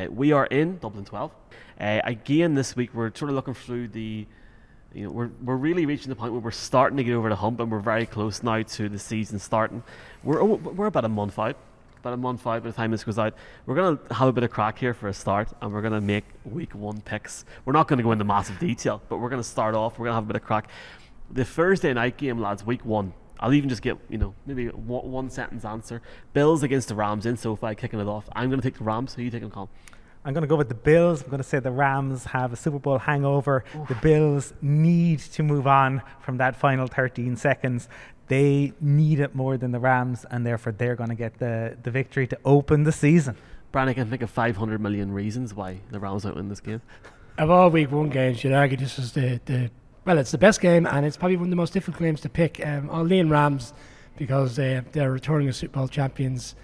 Uh, we are in Dublin 12. Uh, again, this week we're sort of looking through the. You know, we're, we're really reaching the point where we're starting to get over the hump, and we're very close now to the season starting. We're oh, we're about a month out, about a month out by the time this goes out. We're gonna have a bit of crack here for a start, and we're gonna make week one picks. We're not gonna go into massive detail, but we're gonna start off. We're gonna have a bit of crack. The Thursday night game, lads, week one. I'll even just get you know maybe one, one sentence answer. Bills against the Rams in SoFi, kicking it off. I'm gonna take the Rams. Who are you taking, Colin? I'm going to go with the Bills. I'm going to say the Rams have a Super Bowl hangover. Oof. The Bills need to move on from that final 13 seconds. They need it more than the Rams, and therefore they're going to get the, the victory to open the season. Brian, I can think of 500 million reasons why the Rams won't win this game. Of all week one games, you'd argue this is the, the well, it's the best game, and it's probably one of the most difficult games to pick. Um, I'll lean Rams because they, they're returning as Super Bowl champions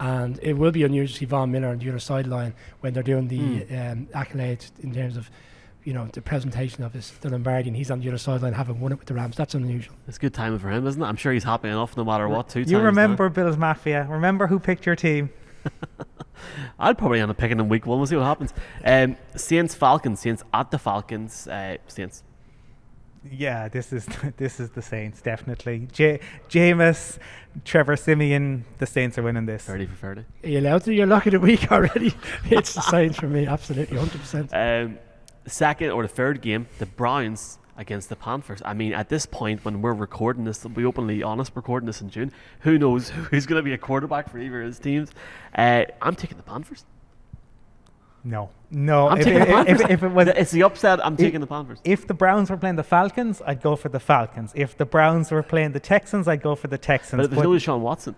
and it will be unusual to see Von Miller on the other sideline when they're doing the mm. um, accolades in terms of you know the presentation of this the Lombardi and he's on the other sideline having won it with the Rams. That's unusual. It's good timing for him, isn't it? I'm sure he's happy enough no matter what. Two you remember now. Bills Mafia? Remember who picked your team? I'd probably end up picking in week one. We'll see what happens. Um, Saints Falcons. Saints at the Falcons. Uh, Saints yeah, this is this is the Saints definitely. J- Jameis, Trevor Siemian, the Saints are winning this. Thirty for thirty. Are you allowed to? You're lucky the week already. it's the Saints for me, absolutely, hundred percent. Um, second or the third game, the Browns against the Panthers. I mean, at this point when we're recording this, we openly honest recording this in June. Who knows who's going to be a quarterback for either of his teams? Uh, I'm taking the Panthers. No, no. I'm if, taking if, the Panthers. If, if, it was, it's the upset. I'm taking the Panthers. If the Browns were playing the Falcons, I'd go for the Falcons. If the Browns were playing the Texans, I'd go for the Texans. But there's no Deshaun Watson.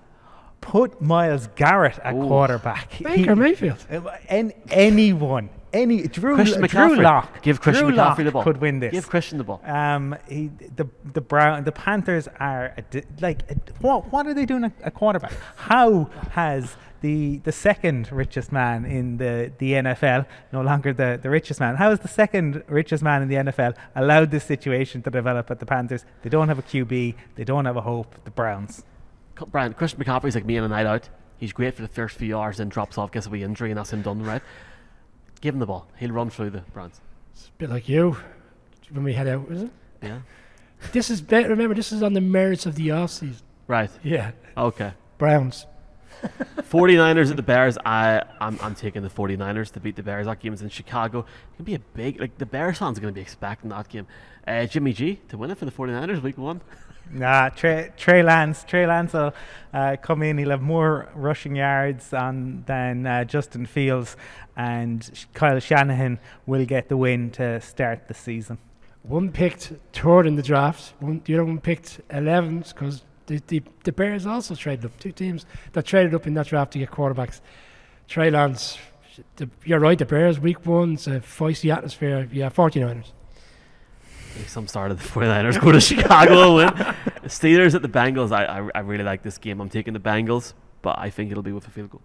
Put Myles Garrett at Ooh. quarterback. Baker he, Mayfield. And anyone, any Drew, Christian Drew Lock. Give Christian Drew McCaffrey the ball. Could win this. Give Christian the ball. Um, he, the the Brown, the Panthers are like what? What are they doing at quarterback? How has the the second richest man in the, the NFL, no longer the, the richest man. How is the second richest man in the NFL allowed this situation to develop at the Panthers? They don't have a QB, they don't have a hope. The Browns. Brian, Christian McCaffrey's like me on a night out. He's great for the first few hours, then drops off, gets a wee injury, and that's him done, right? Give him the ball. He'll run through the Browns. It's a bit like you when we head out, is it? Yeah. This is remember this is on the merits of the off season. Right. Yeah. Okay. Browns. 49ers at the Bears. I I'm, I'm taking the 49ers to beat the Bears. That game is in Chicago. It can be a big like the Bears fans are going to be expecting that game. Uh, Jimmy G to win it for the 49ers week one. Nah, Trey, Trey Lance. Trey Lance will uh, come in. He'll have more rushing yards on, than uh, Justin Fields, and Kyle Shanahan will get the win to start the season. One picked third in the draft. One, the other one picked 11th because the, the, the Bears also traded up. Two teams that traded up in that draft to get quarterbacks. Trey Lance, the, you're right, the Bears, week one, it's a feisty atmosphere. Yeah, 49ers. Some start of the 49ers go to Chicago win. Steelers at the Bengals. I, I, I really like this game. I'm taking the Bengals, but I think it'll be with a field goal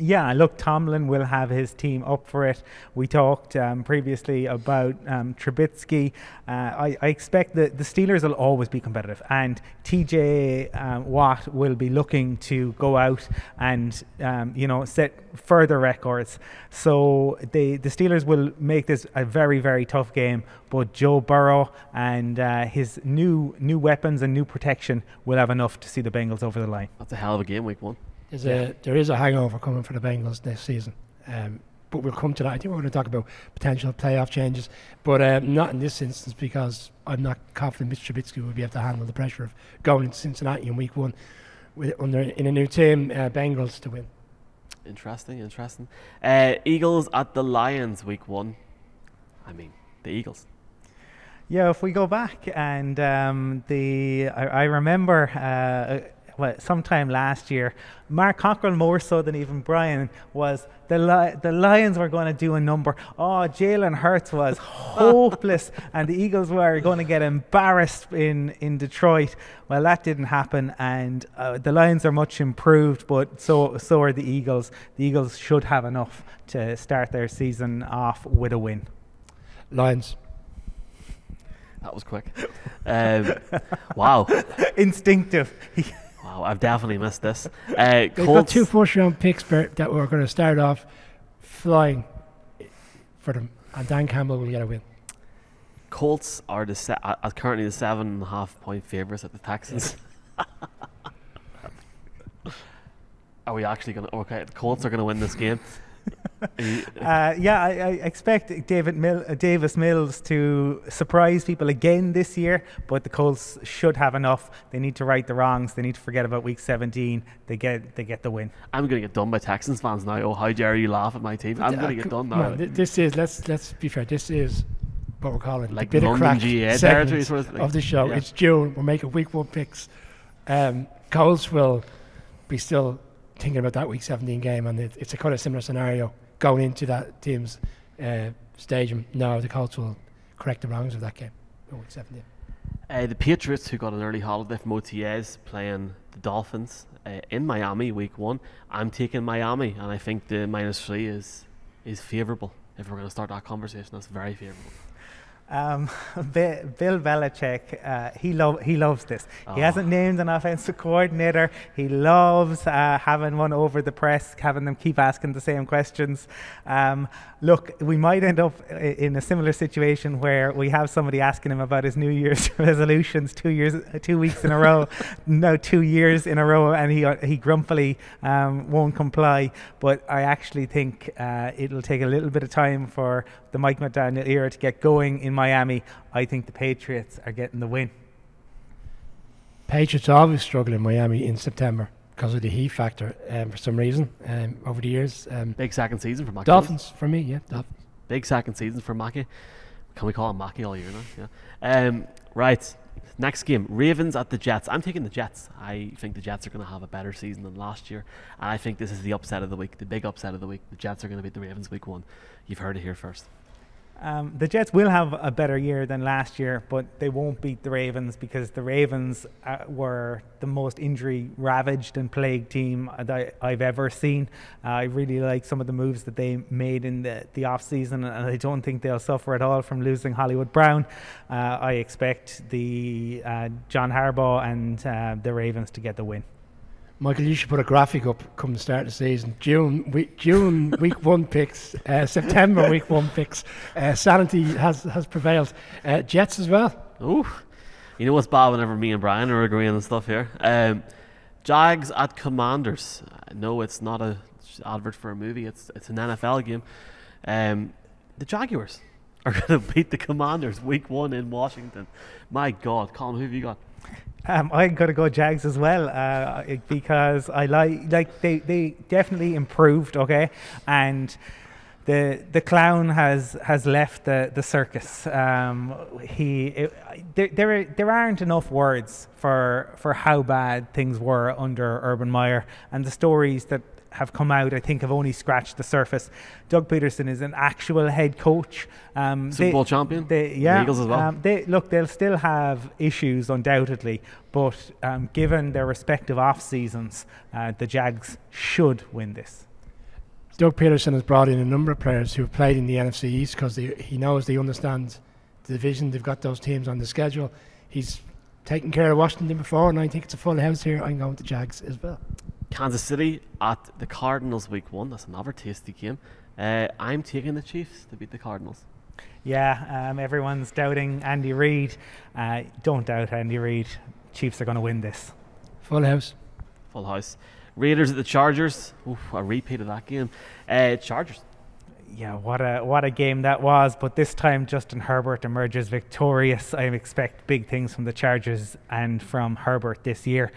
yeah, look, Tomlin will have his team up for it. We talked um, previously about um, Trubisky. Uh, I, I, expect that the Steelers will always be competitive, and TJ um, Watt will be looking to go out and um, you know set further records. So the the Steelers will make this a very very tough game. But Joe Burrow and uh, his new new weapons and new protection will have enough to see the Bengals over the line. That's a hell of a game, week one. There's yeah. a there is a hangover coming for the Bengals this season. Um, but we'll come to that. I think we're going to talk about potential playoff changes, but um, not in this instance because I'm not confident Mr. Trubisky will be able to handle the pressure of going into Cincinnati in Week One with under in a new team, uh, Bengals to win. Interesting, interesting. Uh, Eagles at the Lions Week One. I mean, the Eagles. Yeah, if we go back and um, the I, I remember. Uh, well, sometime last year, Mark Cockrell more so than even Brian was the li- the Lions were going to do a number. Oh, Jalen Hurts was hopeless, and the Eagles were going to get embarrassed in in Detroit. Well, that didn't happen, and uh, the Lions are much improved, but so so are the Eagles. The Eagles should have enough to start their season off with a win. Lions. That was quick. Um, wow. Instinctive. I've definitely missed this. Uh, They've got two first round picks that we're going to start off flying for them, and Dan Campbell will get a win. Colts are the se- uh, are currently the seven and a half point favorites at the Texans. are we actually going to? Okay, the Colts are going to win this game. Are you- Uh, yeah, I, I expect David Mill, uh, Davis Mills to surprise people again this year, but the Colts should have enough. They need to right the wrongs. They need to forget about Week 17. They get they get the win. I'm going to get done by Texans fans now. Oh, how dare you laugh at my team? I'm going to get done now. on, this is let's let's be fair. This is what we're calling Like the bit of crack GA segment territory sort of thing. of the show. Yeah. It's June. We're making week one picks. Um, Colts will be still thinking about that week 17 game, and it, it's a kind of similar scenario going into that team's uh, stadium. No, the Colts will correct the wrongs of that game. in Week 17. Uh, the Patriots, who got an early holiday from OTAs, playing the Dolphins uh, in Miami week one. I'm taking Miami, and I think the minus three is is favourable. If we're going to start that conversation, that's very favourable. Um, Bill Belichick, uh, he lo- he loves this. He Oh. hasn't named an offensive coordinator. He loves uh, having one over the press, having them keep asking the same questions. Um, look, we might end up in a similar situation where we have somebody asking him about his New Year's resolutions two years, two weeks in a row, no, two years in a row, and he he grumpily um, won't comply. But I actually think uh, it'll take a little bit of time for the Mike McDaniel era to get going in Miami. I think the Patriots are getting the win. Patriots always struggle in Miami in September because of the heat factor um, for some reason um, over the years. Um, Big second season for Mackey. Dolphins for me, yeah. Dolphins. Big second season for Mackey. Can we call him Mackey all year now? Yeah. Um, right. Next game, Ravens at the Jets. I'm taking the Jets. I think the Jets are going to have a better season than last year, and I think this is the upset of the week, the big upset of the week. The Jets are going to beat the Ravens week one. You've heard it here first. Um, the Jets will have a better year than last year, but they won't beat the Ravens because the Ravens uh, were the most injury ravaged and plagued team that I've ever seen. Uh, I really like some of the moves that they made in the, the off season, and I don't think they'll suffer at all from losing Hollywood Brown. Uh, I expect the uh, John Harbaugh and uh, the Ravens to get the win. Michael, you should put a graphic up come the start of the season. June, week, June week one picks, uh, September week one picks. Uh, sanity has has prevailed. Uh, Jets as well. Ooh, you know what's bad whenever me and Brian are agreeing and stuff here. Um, Jags at Commanders. No, it's not a advert for a movie. It's it's an NFL game. Um, the Jaguars are going to beat the Commanders week one in Washington. My God, Colin, who have you got? Um, I'm gonna go Jags as well uh, because I like like they, they definitely improved, okay, and the the clown has has left the the circus. Um, he it, there there there aren't enough words for for how bad things were under Urban Meyer and the stories that have come out. I think have only scratched the surface. Doug Pederson is an actual head coach. Um, Super they- Bowl champion. they, The yeah, Eagles as well. Um, they look, they'll still have issues undoubtedly, but um, given their respective off seasons, uh, the Jags should win this. Doug Pederson has brought in a number of players who have played in the NFC East because he knows they understand the division. They've got those teams on the schedule. He's taken care of Washington before, and I think it's a full house here. I'm going with the Jags as well. Kansas City at the Cardinals week one. That's another tasty game. Uh, I'm taking the Chiefs to beat the Cardinals. Yeah, um, everyone's doubting Andy Reid. Uh, don't doubt Andy Reid. Chiefs are going to win this. Full house. Full house. Raiders at the Chargers. Oof, a repeat of that game. Uh, Chargers. Yeah, what a what a game that was! But this time, Justin Herbert emerges victorious. I expect big things from the Chargers and from Herbert this year.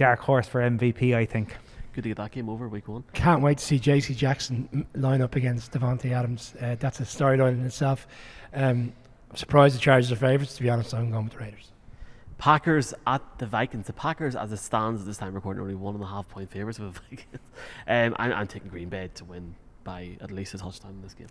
Dark horse for MVP, I think. Good to get that game over week one. Can't wait to see JC Jackson line up against Davante Adams. Uh, that's a storyline in itself. Um, I'm surprised the Chargers are favourites, to be honest. I'm going with the Raiders. Packers at the Vikings. The Packers, as it stands at this time, recording only one and a half point favourites with the Vikings. Um, I'm, I'm taking Green Bay to win by at least a touchdown in this game.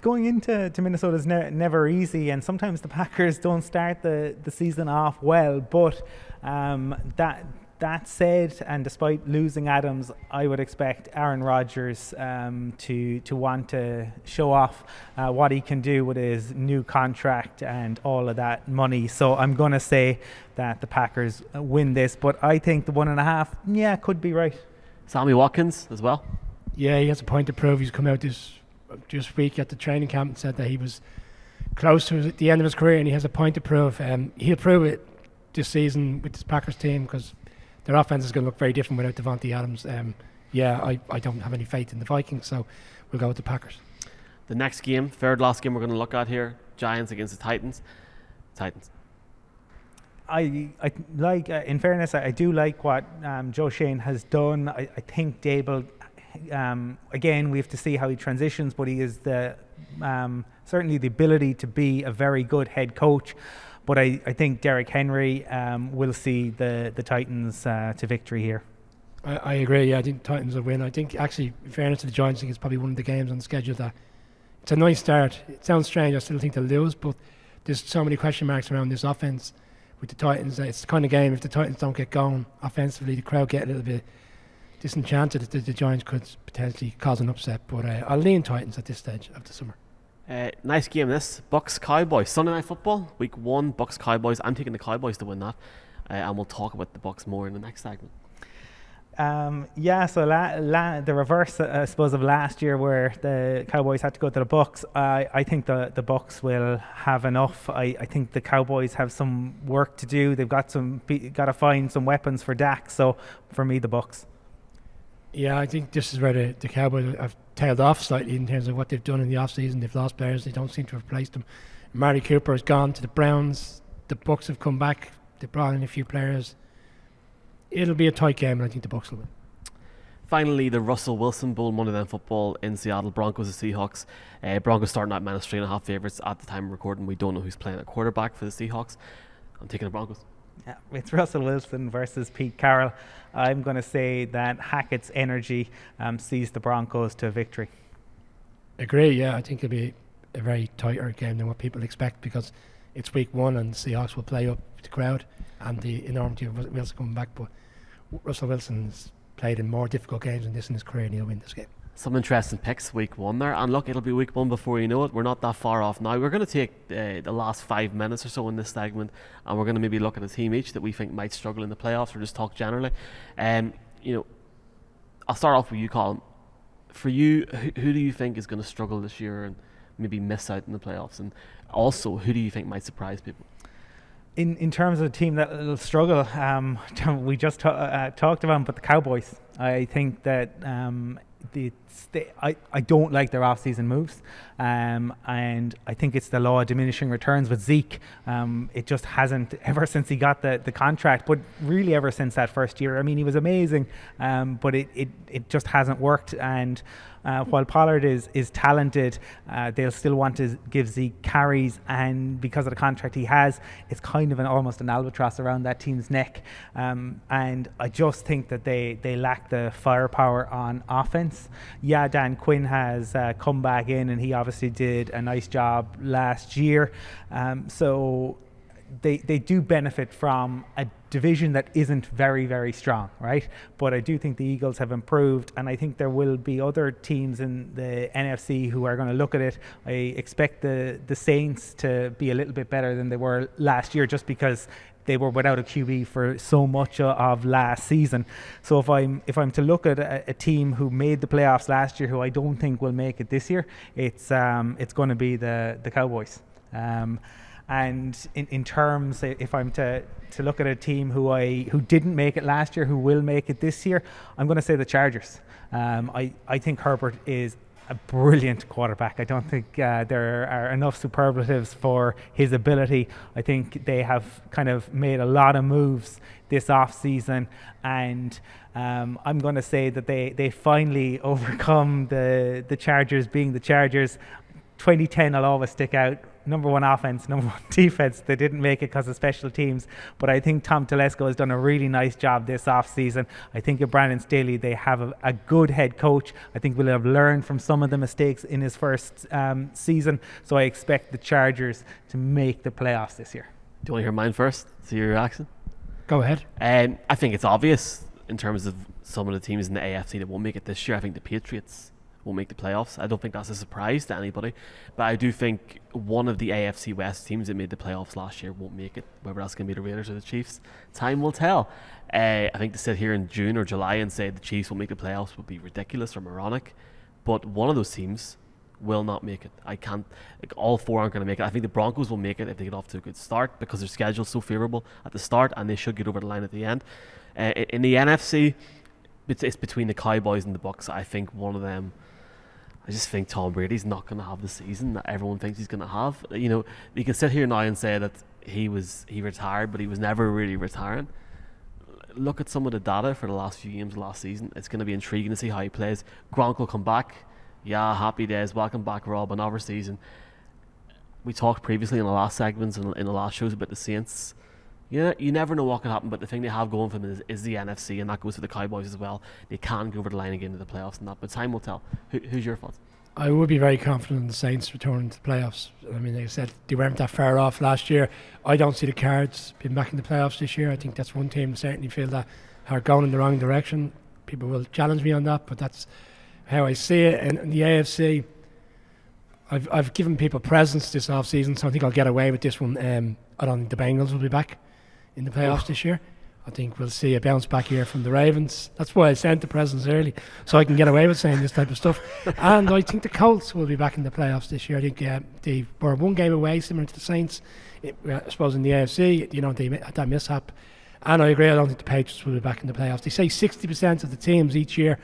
going into to Minnesota is ne- never easy, and sometimes the Packers don't start the, the season off well. But um, that that said, and despite losing Adams, I would expect Aaron Rodgers um, to to want to show off uh, what he can do with his new contract and all of that money. So I'm going to say that the Packers uh, win this, but I think the one and a half, yeah, could be right. Sammy Watkins as well. Yeah, he has a point to prove. He's come out this this week at the training camp and said that he was close to the end of his career, and he has a point to prove. Um, he'll prove it this season with this Packers team because their offense is going to look very different without Davante Adams. Um, yeah, I, I don't have any faith in the Vikings, so we'll go with the Packers. The next game, third last game we're going to look at here, Giants against the Titans. Titans. I, I like, uh, in fairness, I, I, do like what um, Joe Schoen has done. I, I think Daboll, um, again, we have to see how he transitions, but he is the um, certainly the ability to be a very good head coach. But I, I think Derrick Henry um, will see the, the Titans uh, to victory here. I, I, agree. Yeah, I think Titans will win. I think, actually, in fairness to the Giants, I think it's probably one of the games on the schedule that it's a nice start. It sounds strange. I still think they'll lose, but there's so many question marks around this offense with the Titans. It's the kind of game if the Titans don't get going offensively, the crowd get a little bit disenchanted. The, the Giants could potentially cause an upset, but uh, I'll lean Titans at this stage of the summer. Uh, nice game this Bucks Cowboys Sunday night football week one Bucks Cowboys I'm taking the Cowboys to win that uh, and we'll talk about the Bucks more in the next segment um, yeah, so la, la, the reverse, uh, I suppose, of last year, where the Cowboys had to go to the Bucks. I, I think the the Bucks will have enough. I, I think the Cowboys have some work to do. They've got some got to find some weapons for Dak. So for me, the Bucks. Yeah, I think this is where the, the Cowboys have tailed off slightly in terms of what they've done in the off season. They've lost players. They don't seem to have replaced them. Amari Cooper has gone to the Browns. The Bucks have come back. They brought in a few players it'll be a tight game, and I think the Bucks will win. Finally, the Russell Wilson Bowl Monday Night Football in Seattle. Broncos and Seahawks. Uh, Broncos starting out minus three and a half favourites at the time of recording. We don't know who's playing at quarterback for the Seahawks. I'm taking the Broncos. Yeah, it's Russell Wilson versus Pete Carroll. I'm going to say that Hackett's energy um, sees the Broncos to a victory. Agree. Yeah, I think it'll be a very tighter game than what people expect because it's week one and Seahawks will play up the crowd and the enormity of Wilson coming back. But Russell Wilson's played in more difficult games than this in his career, and he'll win this game. Some interesting picks week one there, and look, it'll be week one before you know it. We're not that far off now. We're going to take uh, the last five minutes or so in this segment, and we're going to maybe look at a team each that we think might struggle in the playoffs, or just talk generally. Um, you know, I'll start off with you, Colin. For you, who, who do you think is going to struggle this year and maybe miss out in the playoffs, and also who do you think might surprise people? in, in terms of a team that will struggle, um, we just t- uh, talked about them, but the Cowboys. I think that um, the, I, I don't like their off-season moves, um, and I think it's the law of diminishing returns with Zeke. Um, it just hasn't ever since he got the, the contract, but really ever since that first year. I mean, he was amazing, um, but it, it, it just hasn't worked. And uh, while Pollard is is talented, uh, they'll still want to give Zeke carries, and because of the contract he has, it's kind of an almost an albatross around that team's neck. Um, and I just think that they they lack the firepower on offense. Yeah, Dan Quinn has uh, come back in, and he obviously did a nice job last year. Um, so they they do benefit from a division that isn't very very strong, right? But I do think the Eagles have improved, and I think there will be other teams in the NFC who are going to look at it. I expect the the Saints to be a little bit better than they were last year, just because they were without a QB for so much of last season. So if I'm if I'm to look at a, a, team who made the playoffs last year, who I don't think will make it this year, it's um, it's going to be the the Cowboys. Um, and in, in terms, if I'm to, to look at a team who I who didn't make it last year, who will make it this year, I'm going to say the Chargers. Um, I, I think Herbert is a brilliant quarterback. I don't think uh, there are enough superlatives for his ability. I think they have kind of made a lot of moves this off season, and um, I'm going to say that they, they finally overcome the the Chargers being the Chargers. 2010 will always stick out number one offense, number one defense. They didn't make it because of special teams, but I think Tom Telesco has done a really nice job this offseason. I think at Brandon Staley, they have a, a, good head coach. I think we'll have learned from some of the mistakes in his first um, season. So I expect the Chargers to make the playoffs this year. Do you want to hear mine first? See your reaction? Go ahead. Um, I think it's obvious in terms of some of the teams in the AFC that won't make it this year. I think the Patriots won't make the playoffs. I don't think that's a surprise to anybody, but I do think one of the AFC West teams that made the playoffs last year won't make it. Whether that's going to be the Raiders or the Chiefs, time will tell. Uh, I think to sit here in June or July and say the Chiefs will make the playoffs would be ridiculous or moronic, but one of those teams will not make it. I can't. Like all four aren't going to make it. I think the Broncos will make it if they get off to a good start because their schedule's so favourable at the start, and they should get over the line at the end. Uh, in the NFC, it's, it's between the Cowboys and the Bucks. I think one of them. I just think Tom Brady's not going to have the season that everyone thinks he's going to have. You know, you can sit here now and say that he was he retired, but he was never really retiring. Look at some of the data for the last few games last season. It's going to be intriguing to see how he plays. Gronk will come back. Yeah, happy days. Welcome back, Rob. Another season. We talked previously in the last segments and in the last shows about the Saints yeah, you never know what can happen, but the thing they have going for them is, is, the NFC, and that goes for the Cowboys as well. They can go over the line again to the playoffs and that, but time will tell. Who, who's your thoughts? I would be very confident in the Saints returning to the playoffs. I mean, like I said, they weren't that far off last year. I don't see the Cards being back in the playoffs this year. I think that's one team certainly feel that are going in the wrong direction. People will challenge me on that, but that's how I see it. And in the AFC, I've I've given people presents this off season, so I think I'll get away with this one. Um, I don't think the Bengals will be back in the playoffs oh. this year. I think we'll see a bounce back here from the Ravens. That's why I sent the presents early, so I can get away with saying this type of stuff. and I think the Colts will be back in the playoffs this year. I think uh, they were one game away, similar to the Saints. It, uh, I suppose in the AFC, you know, they had that mishap. And I agree, I don't think the Patriots will be back in the playoffs. They say 60% of the teams each year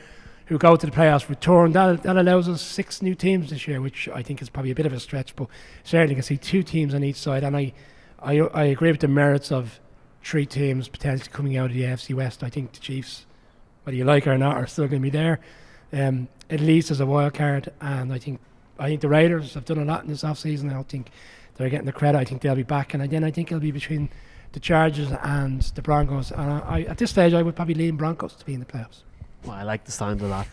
who go to the playoffs return. That, that allows us six new teams this year, which I think is probably a bit of a stretch, but certainly can see two teams on each side. And I, I, I agree with the merits of three teams potentially coming out of the AFC West. I think the Chiefs, whether you like it or not, are still going to be there, um, at least as a wild card. And I think I think the Raiders have done a lot in this off season. I don't think they're getting the credit. I think they'll be back, and then I think it'll be between the Chargers and the Broncos. And I, I, at this stage, I would probably lean Broncos to be in the playoffs. Well, I like the sound of that.